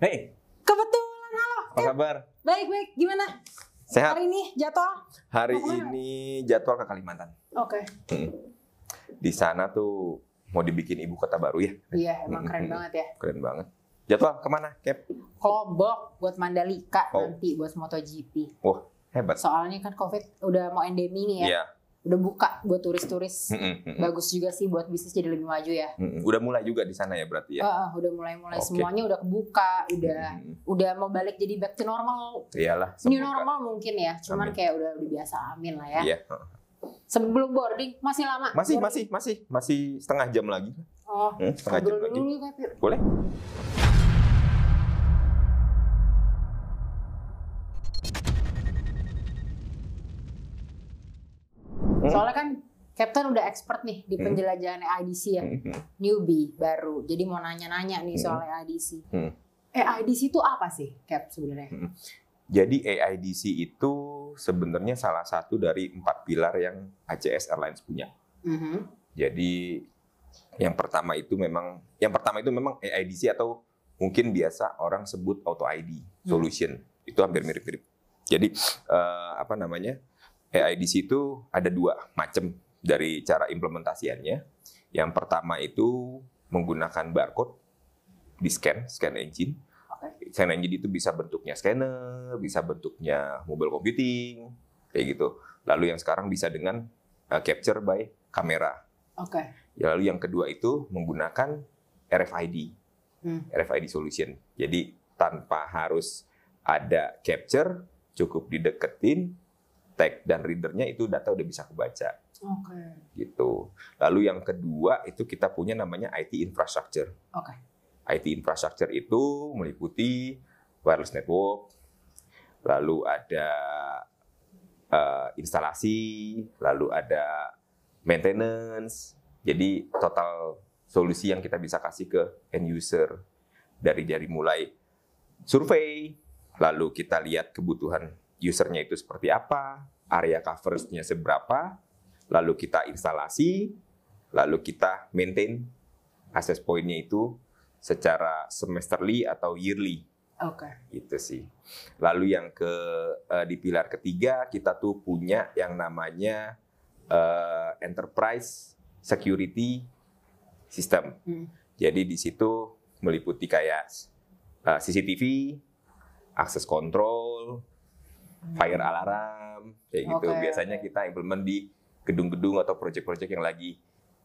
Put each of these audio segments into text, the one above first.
Hey, Kebetulan, halo. apa kabar? Baik, baik. Gimana Sehat? hari ini jadwal? Hari ke mana? ini jadwal ke Kalimantan. Oke. Hmm. Di sana tuh mau dibikin ibu kota baru ya. Iya, emang keren Hmm. banget ya. Keren banget. Jadwal ke mana, Cap? Lombok buat Mandalika Oh. nanti buat MotoGP. Wah, hebat. Soalnya kan COVID udah mau endemi nih ya. Iya. Udah buka buat turis-turis. Mm-mm, mm-mm, Bagus juga sih buat bisnis jadi lebih maju ya. mm-mm. Udah mulai juga di sana ya berarti ya. Ah, ah, udah mulai-mulai Oke. semuanya udah kebuka, udah Mm-mm. udah mau balik jadi back to normal. Iyalah. New normal mungkin ya. Cuman Amin. kayak udah udah biasa amin lah ya. Iya. Sebelum boarding masih lama. Masih, Boarding. masih, masih, masih setengah jam lagi. Oh, Hmm, setengah jam lagi. dulu. Boleh? Hmm. Soalnya kan Captain udah expert nih di Hmm. penjelajahan AIDC ya, Mm-mm. newbie baru. Jadi mau nanya-nanya nih Hmm. soal AIDC. Hmm. AIDC itu apa sih, Cap sebenarnya? Jadi AIDC itu sebenarnya salah satu dari empat pilar yang ACS Airlines punya. Mhm. Jadi yang pertama itu memang yang pertama itu memang AIDC atau mungkin biasa orang sebut Auto ID solution. Itu hampir mirip-mirip. Jadi eh, apa namanya? AIDC itu ada dua macam dari cara implementasiannya. Yang pertama itu menggunakan barcode di scan, scan engine. Oke. Scan engine itu bisa bentuknya scanner, bisa bentuknya mobile computing, kayak gitu. Lalu yang sekarang bisa dengan eh, capture by kamera. Oke. Ya, Lalu yang kedua itu menggunakan RFID, Hmm. RFID solution. Jadi tanpa harus ada capture, cukup dideketin, tag dan readernya itu data udah bisa kebaca Oke. gitu. Lalu yang kedua itu kita punya namanya IT infrastructure. Oke. IT infrastructure itu meliputi wireless network, lalu ada eh, instalasi, lalu ada maintenance. Jadi total solusi yang kita bisa kasih ke end user dari dari mulai survei, lalu kita lihat kebutuhan usernya itu seperti apa, area coverage-nya seberapa, lalu kita instalasi, lalu kita maintain access point-nya itu secara semesterly atau yearly Oke. gitu sih. Lalu yang ke eh, di pilar ketiga kita tuh punya yang namanya eh, enterprise security system. Hmm. Jadi di situ meliputi kayak eh, CCTV, access control, fire alarm, kayak gitu. Oke, Biasanya kita implement di gedung-gedung atau proyek-proyek yang lagi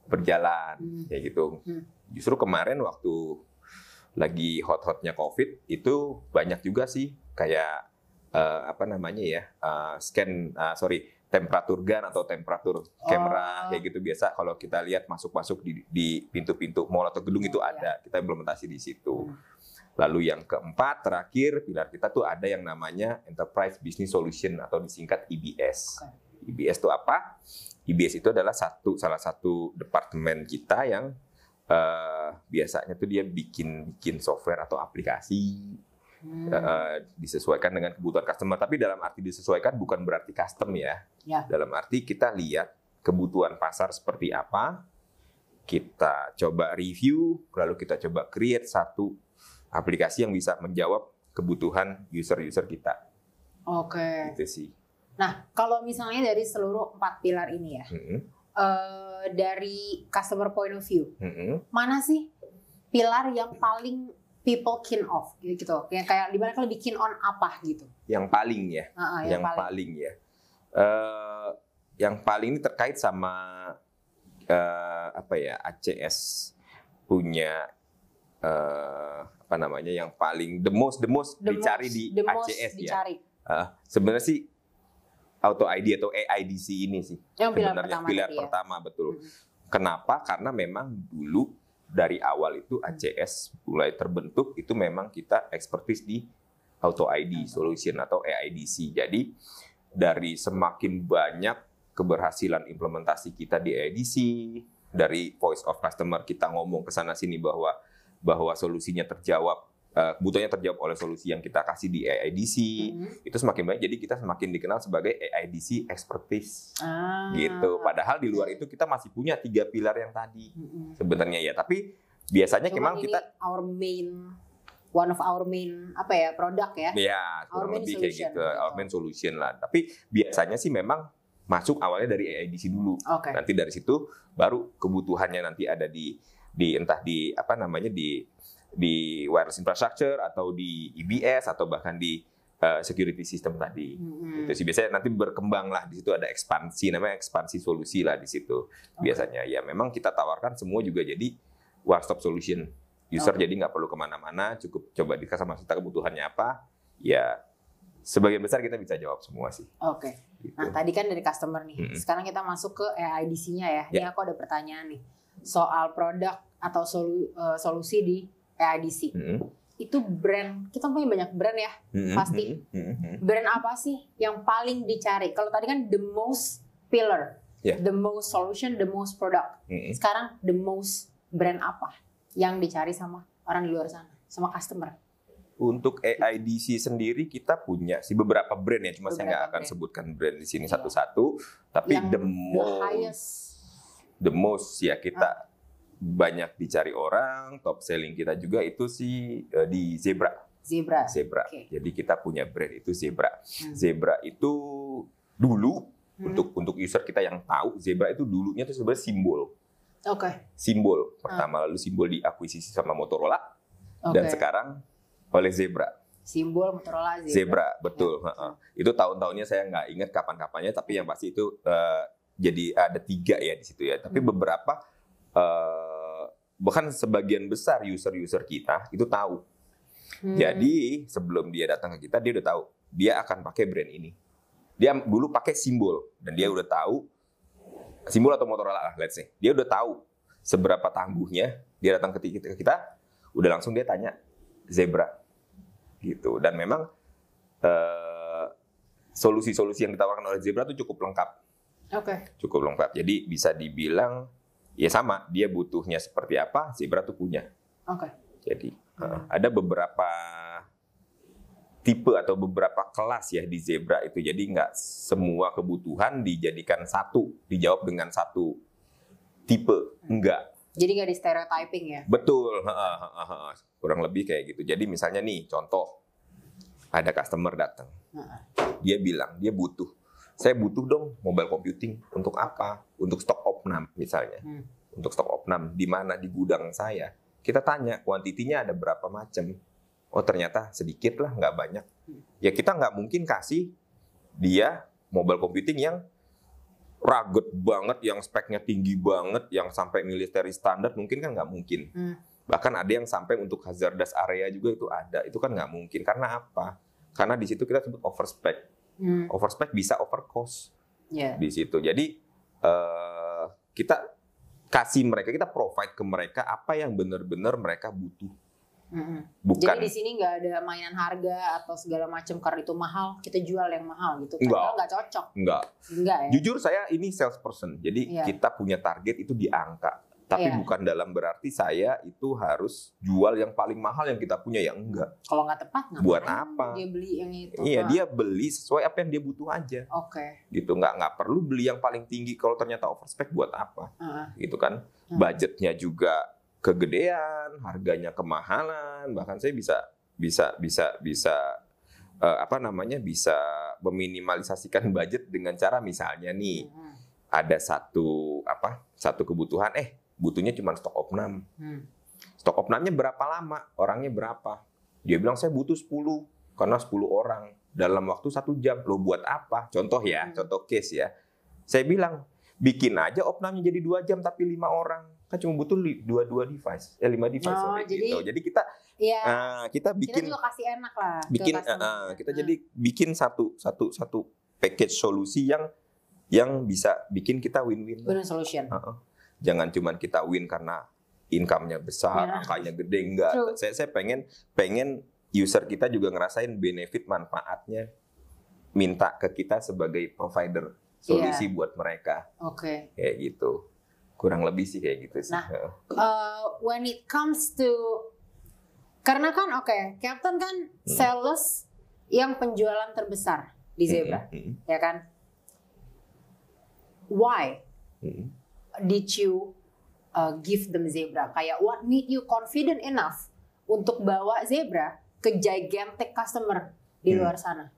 berjalan, Hmm. kayak gitu. Hmm. Justru kemarin waktu lagi hot-hotnya COVID itu banyak juga sih kayak eh, apa namanya ya eh, scan eh, sorry temperatur gun atau temperatur kamera Oh. kayak gitu biasa kalau kita lihat masuk-masuk di, di pintu-pintu mall atau gedung itu Oh, ada kita implementasi di situ. Hmm. Lalu yang keempat terakhir pilar kita tuh ada yang namanya Enterprise Business Solution atau disingkat IBS. IBS itu apa? IBS itu adalah satu salah satu departemen kita yang eh, biasanya tuh dia bikin bikin software atau aplikasi Hmm. eh, disesuaikan dengan kebutuhan customer. Tapi dalam arti disesuaikan bukan berarti custom ya. Ya. Dalam arti kita lihat kebutuhan pasar seperti apa, kita coba review, lalu kita coba create satu aplikasi yang bisa menjawab kebutuhan user-user kita. Oke. Itu sih. Nah, kalau misalnya dari seluruh empat pilar ini ya, Mm-mm. eh, dari customer point of view, Mm-mm. mana sih pilar yang paling people keen off gitu yang kayak di mana kalau bikin on apa gitu Yang paling ya. Ah, ah, yang, paling. ya. Eh, yang paling ini terkait sama eh, apa ya ACS punya eh, apa namanya yang paling the most the most The dicari most- di the most ACS ya. dicari Eh, sebenarnya sih Auto ID atau AIDC ini sih yang pilar sebenarnya pertama pilar ya pertama betul. Mhm. Kenapa? Karena memang dulu dari awal itu ACS mulai terbentuk itu memang kita expertise di Auto ID solution atau AIDC. Jadi dari semakin banyak keberhasilan implementasi kita di AIDC, dari voice of customer kita ngomong ke sana sini bahwa bahwa solusinya terjawab eh, kebutuhannya terjawab oleh solusi yang kita kasih di AIDC Mhm. itu semakin banyak jadi kita semakin dikenal sebagai AIDC expertise Ah. gitu. Padahal di luar itu kita masih punya tiga pilar yang tadi Mhm. sebenarnya ya. Tapi biasanya Cuman memang ini kita our main one of our main apa ya produk ya. Ya, Our kurang main lebih kayak gitu. gitu. Our main solution lah. Tapi biasanya sih memang masuk awalnya dari AIDC dulu. Oke. Nanti dari situ baru kebutuhannya nanti ada di di entah di apa namanya di di wireless infrastructure atau di IBS atau bahkan di uh, security system tadi. Mm-mm. Itu sih biasanya nanti berkembang lah di situ ada ekspansi namanya ekspansi solusi lah di situ. Biasanya ya memang kita tawarkan semua juga jadi one stop solution. User Oke. jadi nggak perlu ke mana-mana, cukup coba dikasih sama kita kebutuhannya apa. Ya sebagian besar kita bisa jawab semua sih. Oke. Gitu. Nah, tadi kan dari customer nih. Mm-mm. Sekarang kita masuk ke AIDC-nya ya. Ini Ya. aku ada pertanyaan nih. Soal produk atau solu- eh, solusi di AIDC. Mm-mm. Itu brand, kita punya banyak brand ya. Mm-mm. Pasti. Mm-mm. Brand apa sih yang paling dicari? Kalau tadi kan the most pillar, Ya. the most solution, the most product. Mm-mm. Sekarang the most brand apa yang dicari sama orang di luar sana, sama customer? Untuk AIDC sendiri kita punya sih beberapa brand ya, cuma saya nggak Beberapa akan brand. sebutkan brand di sini Iya. satu-satu. Tapi yang the the most, highest. The most ya kita banyak dicari orang. Top selling kita juga itu sih eh, di Zebra. Zebra. Zebra. Oke. Jadi kita punya brand itu Zebra. Hmm. Zebra itu dulu Hmm. untuk untuk user kita yang tahu Zebra itu dulunya itu sebenarnya simbol. Oke. Simbol pertama lalu simbol diakuisisi sama Motorola Oke. dan sekarang oleh Zebra. Simbol Motorola Zebra. Zebra, betul. Ya. Itu tahun-tahunnya saya nggak ingat kapan-kapannya, tapi yang pasti itu eh, jadi ada tiga ya di situ ya. Tapi Hmm. beberapa eh, bahkan sebagian besar user-user kita itu tahu. Hmm. Jadi sebelum dia datang ke kita, dia udah tahu dia akan pakai brand ini. Dia dulu pakai simbol dan dia udah tahu simbol atau Motorola lah, let's say. Dia udah tahu seberapa tangguhnya dia datang ke kita, udah langsung dia tanya Zebra gitu. Dan memang eh, solusi-solusi yang ditawarkan oleh Zebra itu cukup lengkap, Oke. cukup lengkap. Jadi bisa dibilang ya sama, dia butuhnya seperti apa, Zebra tuh punya. Oke. Jadi Hmm. uh, ada beberapa tipe atau beberapa kelas ya di zebra itu. Jadi nggak semua kebutuhan dijadikan satu, dijawab dengan satu tipe. Enggak. Jadi nggak di stereotyping ya? Betul. Kurang lebih kayak gitu. Jadi misalnya nih contoh ada customer datang. Heeh. Dia bilang dia butuh. Saya butuh dong mobile computing untuk apa? Untuk stok opnam misalnya. Hmm. Untuk stok opnam di mana di gudang saya. Kita tanya kuantitinya ada berapa macam. Oh ternyata sedikit lah, nggak banyak. Ya kita nggak mungkin kasih dia mobile computing yang rugged banget, yang speknya tinggi banget, yang sampai military standard mungkin kan nggak mungkin. Hmm. Bahkan ada yang sampai untuk hazardous area juga itu ada. Itu kan nggak mungkin. Karena apa? Karena di situ kita sebut overspec. Hmm. Overspec bisa over cost Ya. di situ. Jadi eh, kita kasih mereka, kita provide ke mereka apa yang benar-benar mereka butuh. Mm-mm. Bukan Jadi di sini nggak ada mainan harga atau segala macam karena itu mahal kita jual yang mahal gitu. Nggak. Padahal nggak cocok. enggak. Enggak ya? Jujur saya ini salesperson. Jadi Iya. kita punya target itu di angka. Tapi Iya. bukan dalam berarti saya itu harus jual yang paling mahal yang kita punya yang enggak. Kalau nggak tepat ngapain Buat apa? Dia beli yang itu. Iya, Ah, dia beli sesuai apa yang dia butuh aja. Oke. Gitu nggak nggak perlu beli yang paling tinggi kalau ternyata overspec buat apa? Heeh. Gitu kan. Budgetnya juga kegedean, harganya kemahalan, bahkan saya bisa bisa bisa bisa eh, apa namanya bisa meminimalisasikan budget dengan cara misalnya nih Hmm. ada satu apa satu kebutuhan eh butuhnya cuma stok opnam Hmm. stok opnamnya berapa lama orangnya berapa dia bilang saya butuh 10 karena 10 orang dalam waktu satu jam lo buat apa contoh ya Hmm. contoh case ya saya bilang bikin aja opnamnya jadi dua jam tapi lima orang kan cuma butuh dua dua device ya lima device Oh, jadi- gitu. jadi kita Iya. ah, kita kita bikin juga kasih enak lah. bikin eh, eh, kita Hmm. jadi bikin satu satu satu package solusi yang yang bisa bikin kita win-win Benar solution. Heeh. Jangan cuman kita win karena income-nya besar, Ya. angkanya gede enggak. True. Saya saya pengen pengen user kita juga ngerasain benefit manfaatnya minta ke kita sebagai provider solusi buat mereka Oke. kayak gitu. Kurang lebih sih kayak gitu sih. Nah. Uh, when it comes to karena kan oke, Captain kan Hmm. sales yang penjualan terbesar di Zebra, Mm-mm, ya kan? Why mm-mm. Did you uh, give them Zebra? Kayak what made you confident enough untuk bawa zebra ke gigantic customer di Hmm. luar sana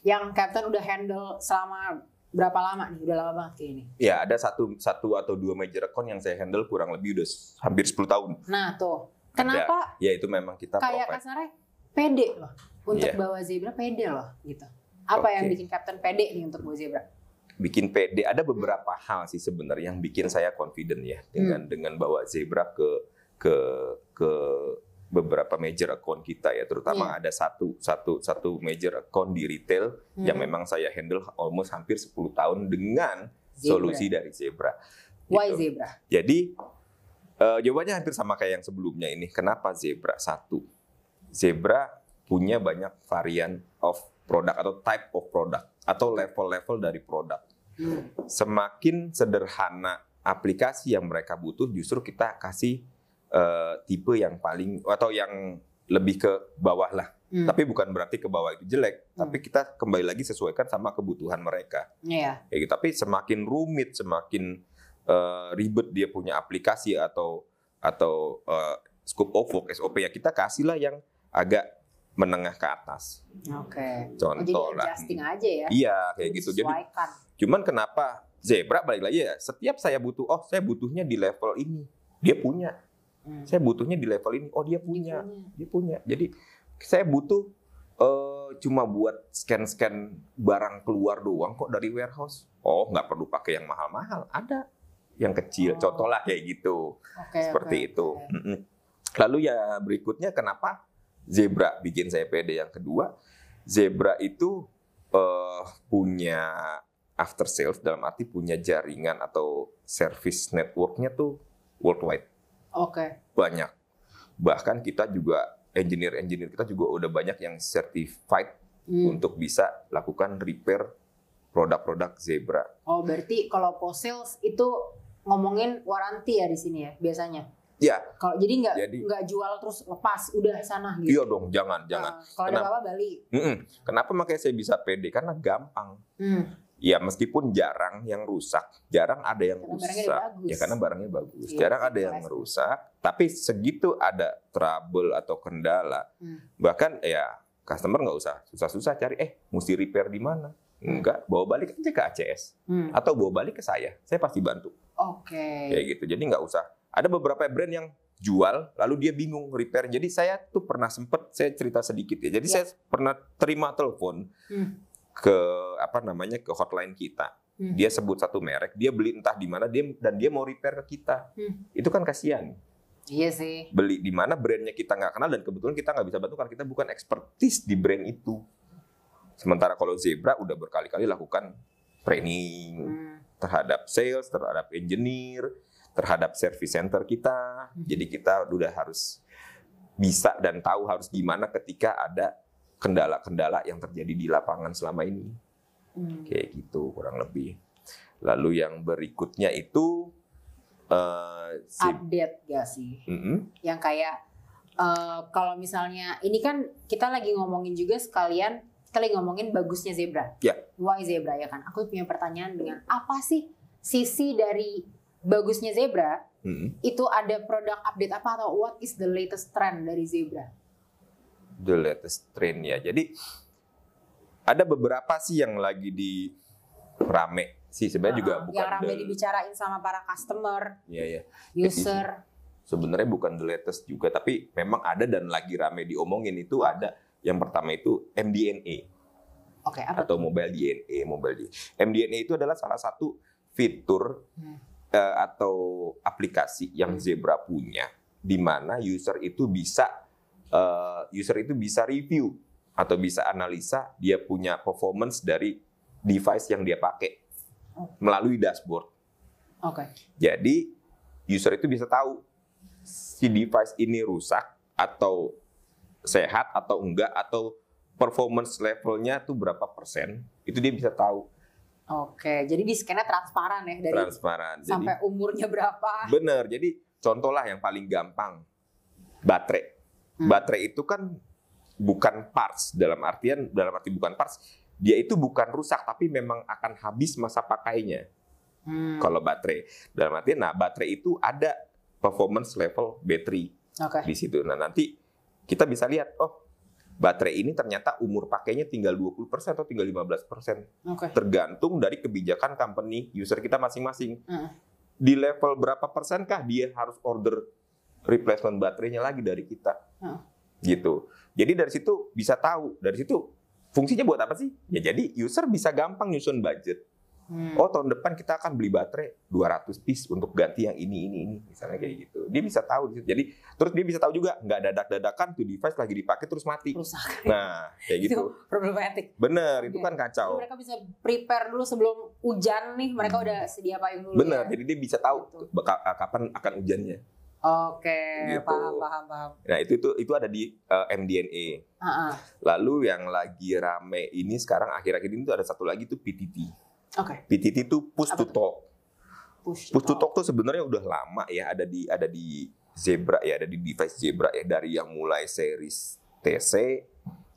yang Captain udah handle selama berapa lama nih udah lama banget kayak ini Ya, ada satu satu atau dua major account yang saya handle kurang lebih udah hampir 10 tahun. nah tuh kenapa Ya itu memang kita kayak kasarnya pede loh untuk Iya. bawa zebra pede loh gitu apa yang Oke. bikin Captain pede nih untuk bawa zebra bikin pede. Ada beberapa hal sih sebenarnya yang bikin saya confident ya dengan Hmm. dengan bawa zebra ke ke ke beberapa major account kita ya, terutama Iya. ada satu satu satu major account di retail yang Hmm. memang saya handle almost hampir 10 tahun dengan Zebra. solusi dari zebra. why Gitu. zebra Jadi eh, jawabannya hampir sama kayak yang sebelumnya ini. Kenapa zebra? Satu, zebra punya banyak varian of product atau type of product atau level-level dari produk. Hmm. Semakin sederhana aplikasi yang mereka butuh, justru kita kasih eh, tipe yang paling atau yang lebih ke bawah lah. Hmm. Tapi bukan berarti ke bawah itu jelek, Hmm. tapi kita kembali lagi sesuaikan sama kebutuhan mereka. Iya. Kayak gitu. Tapi semakin rumit, semakin eh, ribet dia punya aplikasi atau atau eh, scope of work SOP ya kita kasihlah yang agak menengah ke atas. Oke. Oh, Contoh jadi lah. adjusting aja ya. Iya kayak gitu. Jadi cuman kenapa Zebra balik lagi ya? Setiap saya butuh, oh saya butuhnya di level ini, dia punya. Hmm. Saya butuhnya di level ini, oh dia punya, Punya. dia punya. Jadi saya butuh eh, cuma buat scan-scan barang keluar doang kok dari warehouse. Oh nggak perlu pakai yang mahal-mahal, ada yang kecil. Oh. Contoh lah kayak gitu. Oke, seperti oke, itu. Mm-mm. Lalu ya berikutnya kenapa zebra bikin saya pede yang kedua, zebra itu eh, punya after sales dalam arti punya jaringan atau service networknya tuh worldwide Oke. banyak. Bahkan kita juga engineer-engineer kita juga udah banyak yang certified Hmm. untuk bisa lakukan repair produk-produk zebra. Oh, berarti kalau post sales itu ngomongin waranti ya di sini ya biasanya. Ya, Kalau jadi nggak Jadi- nggak jual terus lepas udah sana gitu. iya dong, jangan, jangan. Nah, kalau ada Kenapa? apa-apa balik. Mm-mm. Kenapa makanya saya bisa pede? Karena gampang. Hmm. Ya meskipun jarang yang rusak, jarang ada yang Karena rusak. Ya karena barangnya bagus. Iya, jarang ada yang rusak, tapi segitu ada trouble atau kendala, Hmm. bahkan ya customer nggak usah susah-susah cari eh mesti repair di mana. Enggak, bawa balik aja ke ACS Hmm. atau bawa balik ke saya. Saya pasti bantu. Oke. Kayak gitu. Jadi nggak usah. Ada beberapa brand yang jual lalu dia bingung repair. Jadi saya tuh pernah sempet saya cerita sedikit ya. Jadi Ya. saya pernah terima telepon Hmm. ke apa namanya ke hotline kita. Hmm. Dia sebut satu merek, dia beli entah di mana dia dan dia mau repair ke kita. Hmm. Itu kan kasihan. Iya sih. Beli di mana brandnya kita nggak kenal dan kebetulan kita nggak bisa bantu karena kita bukan expertise di brand itu. Sementara kalau Zebra udah berkali-kali lakukan training Hmm. terhadap sales, terhadap engineer, terhadap service center kita. Hmm. Jadi kita udah harus bisa dan tahu harus gimana ketika ada kendala-kendala yang terjadi di lapangan selama ini. Hmm. Kayak gitu kurang lebih. Lalu yang berikutnya itu eh, si- Update gak sih? Mm-mm. yang kayak eh, kalau misalnya ini kan kita lagi ngomongin juga sekalian kita lagi ngomongin bagusnya zebra. Ya. Why zebra ya kan? Aku punya pertanyaan dengan apa sih sisi dari bagusnya zebra Mm-mm. itu ada produk update apa atau what is the latest trend dari zebra? the latest trend ya. Jadi ada beberapa sih yang lagi di rame sih sebenarnya juga Uh-uh, bukan yang ramai the- dibicarain sama para customer, Iya, iya. user. sebenarnya bukan the latest juga, tapi memang ada dan lagi rame diomongin itu ada. Yang pertama itu MDNA Oke, apa? atau mobile DNA, mobile DNA. MDNA itu adalah salah satu fitur Hmm. Eh, atau aplikasi yang. Zebra punya, di mana user itu bisa eh, user itu bisa review atau bisa analisa dia punya performance dari device yang dia pakai melalui dashboard. Oke. Jadi user itu bisa tahu si device ini rusak atau sehat atau enggak atau performance levelnya tuh berapa persen itu dia bisa tahu Oke, jadi di scan transparan ya dari transparan. Jadi sampai umurnya berapa. bener. Jadi contoh lah yang paling gampang baterai. Hmm. Baterai itu kan bukan parts dalam artian dalam arti bukan parts dia itu bukan rusak tapi memang akan habis masa pakainya. Hmm. Kalau baterai dalam artian nah baterai itu ada performance level battery Oke. di situ. Nah nanti kita bisa lihat, oh baterai ini ternyata umur pakainya tinggal 20% atau tinggal 15%. Oke. Tergantung dari kebijakan company user kita masing-masing. Heeh. Di level berapa persenkah dia harus order replacement baterainya lagi dari kita. Heeh. Gitu. Jadi dari situ bisa tahu, dari situ fungsinya buat apa sih? Ya jadi user bisa gampang nyusun budget. Hmm. Oh tahun depan kita akan beli baterai 200 piece untuk ganti yang ini ini ini misalnya kayak gitu. Dia bisa tahu. Jadi terus dia bisa tahu juga nggak dadak-dadakan tuh device lagi dipakai terus mati. rusak. Nah kayak gitu. Itu problematik. Bener itu Oke. kan Jadi kacau. mereka bisa prepare dulu sebelum hujan nih, mereka udah sedia payung dulu. Bener. ya? Jadi dia bisa tahu Gitu. kapan akan hujannya. Oke, Gitu. paham, paham, paham. Nah itu itu itu ada di eh, MDNA. Ah, ah. Lalu yang lagi rame ini sekarang akhir-akhir ini tuh ada satu lagi tuh PTT. Oke, PTT itu push Apa to talk. push. Push to talk tuh sebenarnya udah lama ya ada di ada di Zebra ya, ada di device Zebra ya dari yang mulai series TC,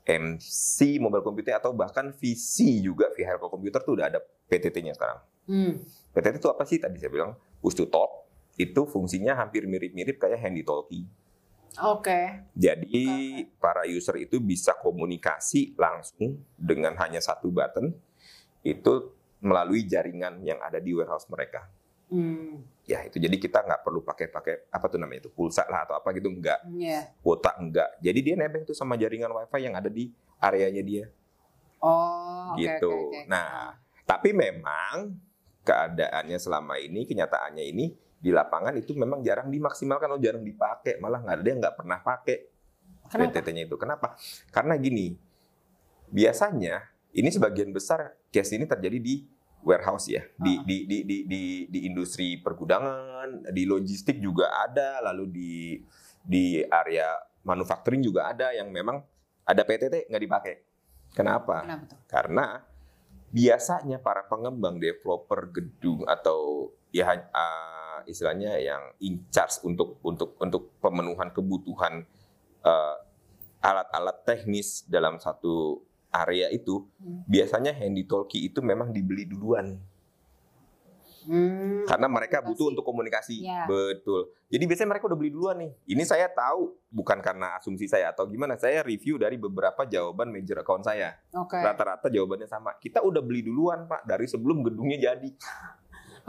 MC mobile computer atau bahkan VC juga vehicle computer tuh udah ada PTT-nya sekarang. Hmm. PTT itu apa sih tadi saya bilang push to talk itu fungsinya hampir mirip-mirip kayak handy talkie. Oke. Jadi para user itu bisa komunikasi langsung dengan hanya satu button itu melalui jaringan yang ada di warehouse mereka. Hmm. Ya itu jadi kita nggak perlu pakai-pakai apa tuh namanya itu pulsa lah atau apa gitu nggak Iya. kuota enggak. Jadi dia nebeng tuh sama jaringan wifi yang ada di areanya dia Oh, gitu. oke, oke. Nah tapi memang keadaannya selama ini kenyataannya ini di lapangan itu memang jarang dimaksimalkan atau jarang dipakai malah nggak ada yang nggak pernah pakai Kenapa? PTT-nya itu. Kenapa? Karena gini, biasanya ini sebagian besar case ini terjadi di warehouse ya, di, Ah. di, di, di, di, di industri pergudangan, di logistik juga ada, lalu di di area manufacturing juga ada yang memang ada PTT nggak dipakai. Kenapa? Kenapa tuh? Karena biasanya para pengembang developer gedung atau ya uh, istilahnya yang in charge untuk untuk untuk pemenuhan kebutuhan uh, alat-alat teknis dalam satu area itu Hmm. biasanya handy talkie itu memang dibeli duluan Hmm. karena mereka komunikasi. butuh untuk komunikasi Iya. betul jadi biasanya mereka udah beli duluan nih ini saya tahu bukan karena asumsi saya atau gimana saya review dari beberapa jawaban major account saya Oke. rata-rata jawabannya sama. Kita udah beli duluan pak dari sebelum gedungnya jadi.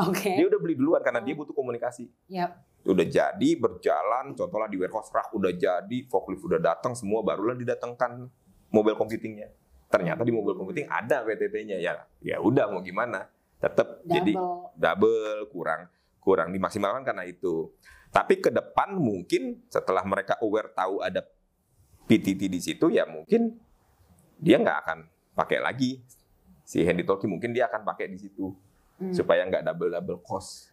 Oke. Dia udah beli duluan karena dia butuh komunikasi. Yap. Udah jadi berjalan, contohnya di warehouse rack udah jadi, forklift udah datang, semua barulah didatangkan mobile computingnya. Ternyata di mobile computing ada PTT-nya ya. Ya udah mau gimana? Tetap jadi Double. double kurang kurang dimaksimalkan karena itu. Tapi ke depan mungkin setelah mereka aware tahu ada PTT di situ ya mungkin dia nggak akan pakai lagi si handy talkie mungkin dia akan pakai di situ Hmm. supaya nggak double double cost.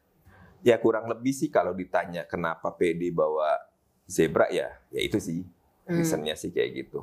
Ya kurang lebih sih kalau ditanya kenapa PD bawa zebra ya ya itu sih Hmm. reasonnya sih kayak gitu.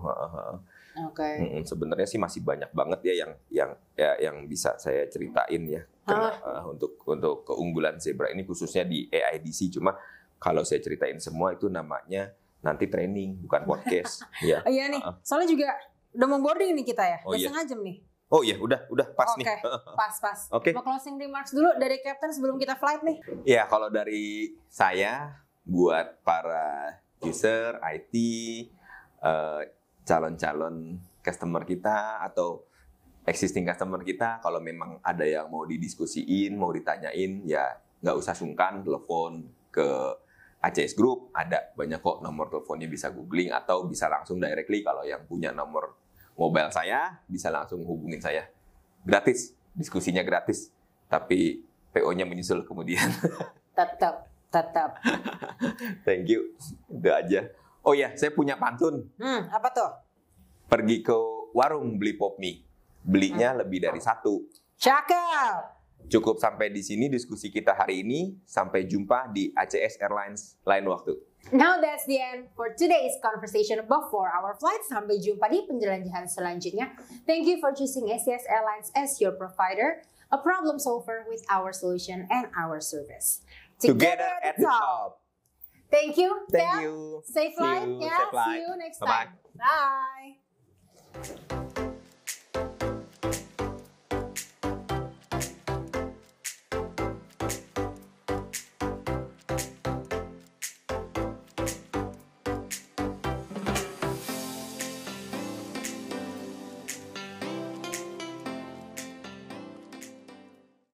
Oke. Mm-mm, sebenarnya sih masih banyak banget ya yang yang ya yang bisa saya ceritain ya Kena- eh, untuk untuk keunggulan zebra ini khususnya di AIDC cuma kalau saya ceritain semua itu namanya nanti training bukan podcast ya Oh, iya nih, Uh-uh. soalnya juga udah mau boarding nih kita ya. Oh, udah iya. setengah jam nih. oh iya udah udah pas Oke. nih Pas, pas. Oke. Mau closing remarks dulu dari Captain sebelum kita flight nih. ya kalau dari saya buat para user IT eh, calon-calon customer kita atau existing customer kita kalau memang ada yang mau didiskusiin mau ditanyain ya nggak usah sungkan telepon ke ACS Group. Ada banyak kok nomor teleponnya bisa googling atau bisa langsung directly. Kalau yang punya nomor mobile saya bisa langsung hubungin saya. Gratis diskusinya gratis tapi PO-nya menyusul kemudian. Tetap, tetap. thank you. Itu aja oh ya saya punya pantun Hmm, apa tuh? pergi ke warung beli pop mie belinya lebih dari satu Cakep. cukup sampai di sini diskusi kita hari ini sampai jumpa di ACS Airlines lain waktu Now that's the end for today's conversation before our flight. Sampai jumpa di penjelajahan selanjutnya. Thank you for choosing ACS Airlines as your provider, a problem solver with our solution and our service. together at the top Thank you. thank Cap. you Safe See flight. you. Yeah. Safe flight. See you next Bye-bye. time. Bye.